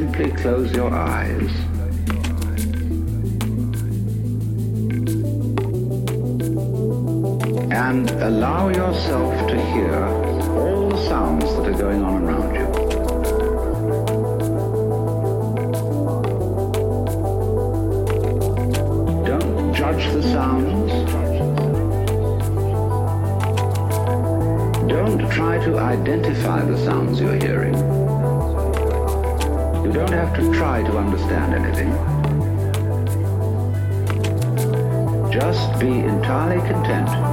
Simply close your eyes be entirely content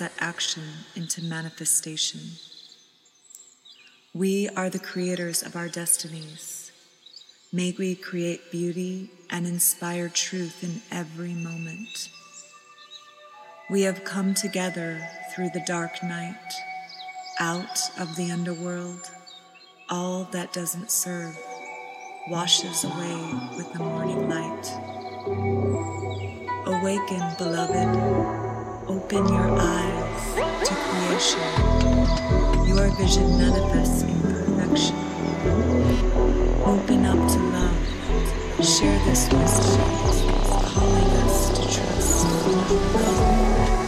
set action into manifestation. We are the creators of our destinies. May we create beauty and inspire truth in every moment. We have come together through the dark night, out of the underworld. All that doesn't serve washes away with the morning light. Awaken, beloved. Open your eyes to creation. Your vision manifests in perfection. Open up to love. Share this wisdom, calling us to trust. Go.